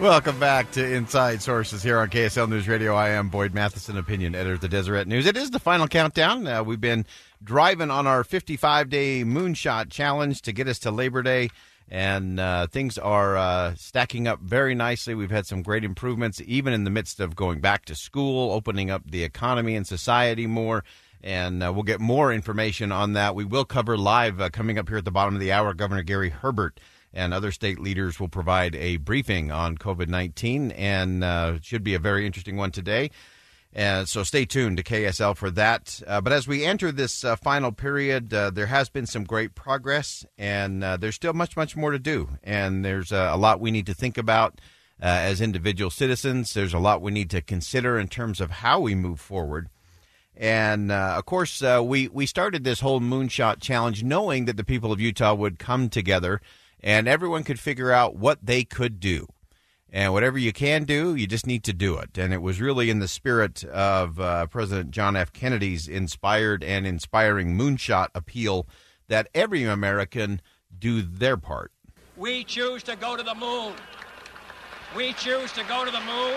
Welcome back to Inside Sources here on KSL News Radio. I am Boyd Matheson, opinion editor of the Deseret News. It is the final countdown. Uh, we've been driving on our 55 day moonshot challenge to get us to Labor Day, and uh, things are uh, stacking up very nicely. We've had some great improvements, even in the midst of going back to school, opening up the economy and society more. And uh, we'll get more information on that. We will cover live uh, coming up here at the bottom of the hour. Governor Gary Herbert and other state leaders will provide a briefing on COVID 19, and uh, should be a very interesting one today. And so stay tuned to KSL for that. Uh, but as we enter this uh, final period, uh, there has been some great progress, and there's still much, much more to do. And there's a lot we need to think about as individual citizens. There's a lot we need to consider in terms of how we move forward. And of course, we, we started this whole moonshot challenge knowing that the people of Utah would come together and everyone could figure out what they could do. And whatever you can do, you just need to do it. And it was really in the spirit of uh, President John F. Kennedy's inspired and inspiring moonshot appeal that every American do their part. We choose to go to the moon. We choose to go to the moon.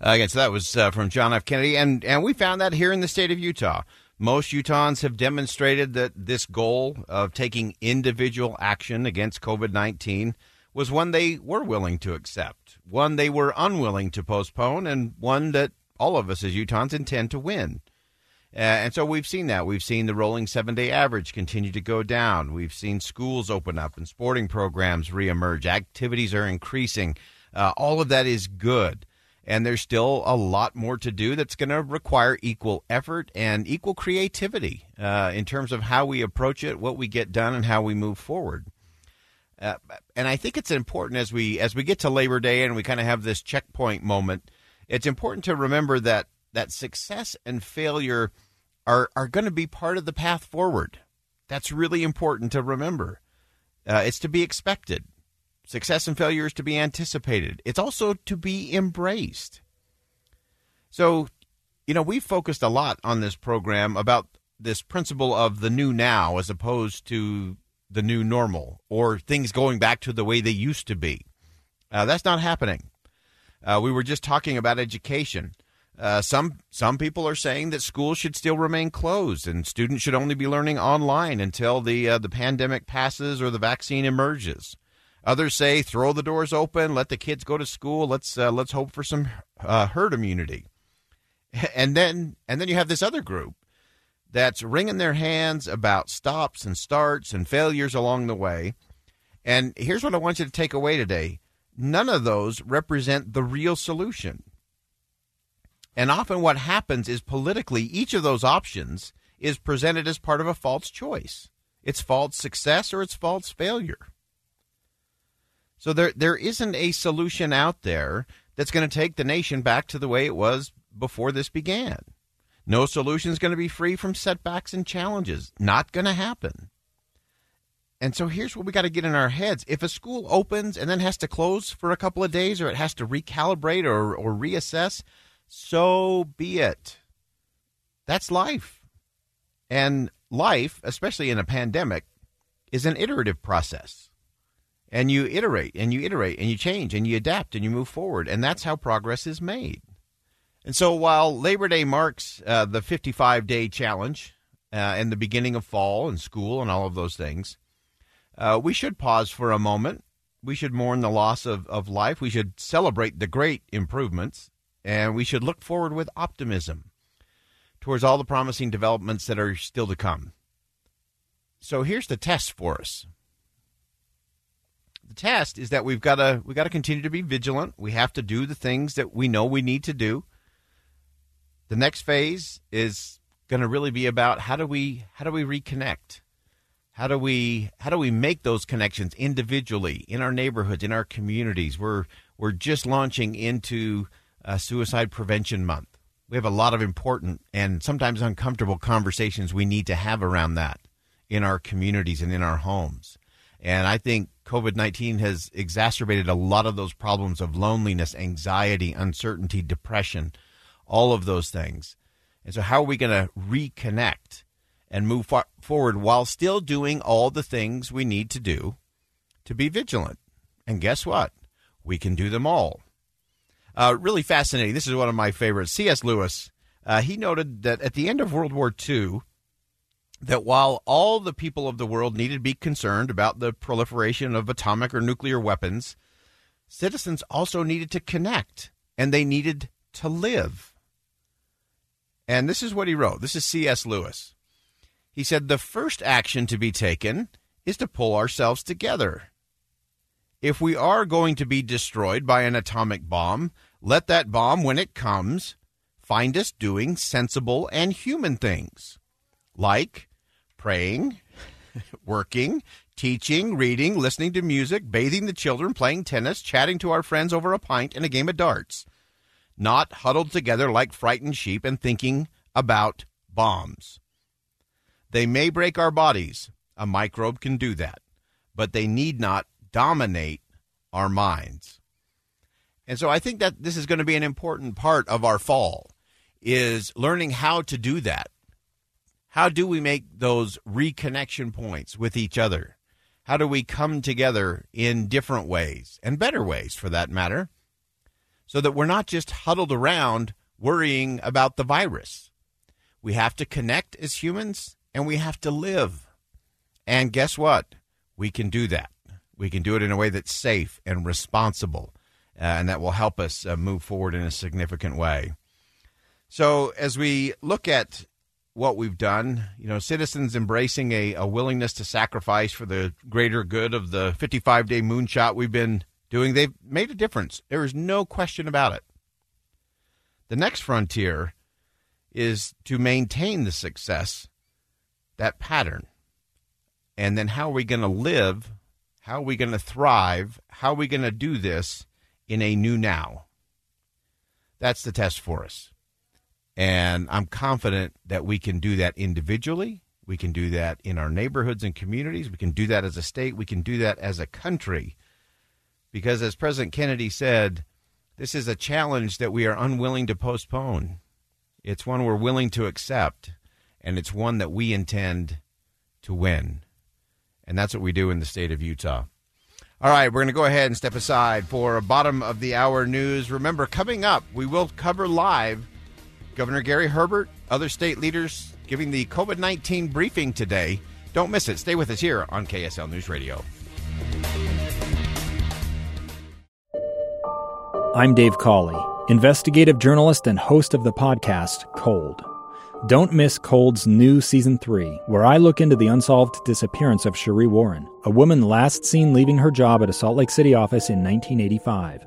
Uh, again, so that was uh, from John F. Kennedy, and, and we found that here in the state of Utah. Most Utahns have demonstrated that this goal of taking individual action against COVID 19 was one they were willing to accept, one they were unwilling to postpone, and one that all of us as Utahns intend to win. Uh, and so we've seen that. We've seen the rolling seven day average continue to go down. We've seen schools open up and sporting programs reemerge. Activities are increasing. Uh, all of that is good. And there's still a lot more to do that's going to require equal effort and equal creativity uh, in terms of how we approach it, what we get done, and how we move forward. Uh, and I think it's important as we as we get to Labor Day and we kind of have this checkpoint moment. It's important to remember that that success and failure are are going to be part of the path forward. That's really important to remember. Uh, it's to be expected. Success and failure is to be anticipated. It's also to be embraced. So, you know, we focused a lot on this program about this principle of the new now as opposed to the new normal or things going back to the way they used to be. Uh, that's not happening. Uh, we were just talking about education. Uh, some some people are saying that schools should still remain closed and students should only be learning online until the uh, the pandemic passes or the vaccine emerges. Others say throw the doors open, let the kids go to school. Let's uh, let's hope for some uh, herd immunity. And then and then you have this other group that's wringing their hands about stops and starts and failures along the way. And here's what I want you to take away today none of those represent the real solution. And often what happens is politically, each of those options is presented as part of a false choice. It's false success or it's false failure. So there there isn't a solution out there that's going to take the nation back to the way it was before this began. No solution is going to be free from setbacks and challenges. Not going to happen. And so here's what we got to get in our heads. If a school opens and then has to close for a couple of days or it has to recalibrate or, or reassess, so be it. That's life. And life, especially in a pandemic, is an iterative process. And you iterate and you iterate and you change and you adapt and you move forward. And that's how progress is made. And so while Labor Day marks uh, the 55 day challenge uh, and the beginning of fall and school and all of those things, uh, we should pause for a moment. We should mourn the loss of, of life. We should celebrate the great improvements. And we should look forward with optimism towards all the promising developments that are still to come. So here's the test for us. The test is that we've got to we got to continue to be vigilant. We have to do the things that we know we need to do. The next phase is going to really be about how do we how do we reconnect? How do we how do we make those connections individually in our neighborhoods, in our communities? We're we're just launching into uh, Suicide Prevention Month. We have a lot of important and sometimes uncomfortable conversations we need to have around that in our communities and in our homes. And I think COVID 19 has exacerbated a lot of those problems of loneliness, anxiety, uncertainty, depression, all of those things. And so, how are we going to reconnect and move far- forward while still doing all the things we need to do to be vigilant. And guess what? We can do them all. Uh, really fascinating. This is one of my favorites. C.S. Lewis, uh, he noted that at the end of World War II, that while all the people of the world needed to be concerned about the proliferation of atomic or nuclear weapons, citizens also needed to connect and they needed to live. And this is what he wrote. This is C.S. Lewis. He said the first action to be taken is to pull ourselves together. If we are going to be destroyed by an atomic bomb, let that bomb, when it comes, find us doing sensible and human things like praying, working, teaching, reading, listening to music, bathing the children, playing tennis, chatting to our friends over a pint and a game of darts. Not huddled together like frightened sheep and thinking about bombs. They may break our bodies. A microbe can do that. But they need not dominate our minds. And so I think that this is going to be an important part of our fall is learning how to do that. How do we make those reconnection points with each other? How do we come together in different ways and better ways for that matter? So that we're not just huddled around worrying about the virus. We have to connect as humans and we have to live. And guess what? We can do that. We can do it in a way that's safe and responsible, uh, and that will help us uh, move forward in a significant way. So, as we look at what we've done, you know, citizens embracing a, a willingness to sacrifice for the greater good of the 55 day moonshot we've been doing, they've made a difference. There is no question about it. The next frontier is to maintain the success that pattern. And then how are we going to live? How are we going to thrive? How are we going to do this in a new now? That's the test for us. And I'm confident that we can do that individually. We can do that in our neighborhoods and communities. We can do that as a state. We can do that as a country. Because as President Kennedy said, this is a challenge that we are unwilling to postpone. It's one we're willing to accept and it's one that we intend to win. And that's what we do in the state of Utah. All right, we're going to go ahead and step aside for a bottom of the hour news. Remember, coming up, we will cover live Governor Gary Herbert, other state leaders giving the COVID 19 briefing today. Don't miss it. Stay with us here on KSL News Radio. I'm Dave Cawley, investigative journalist and host of the podcast Cold. Don't miss Cold's new season 3, where I look into the unsolved disappearance of Sheree Warren, a woman last seen leaving her job at a Salt Lake City office in 1985.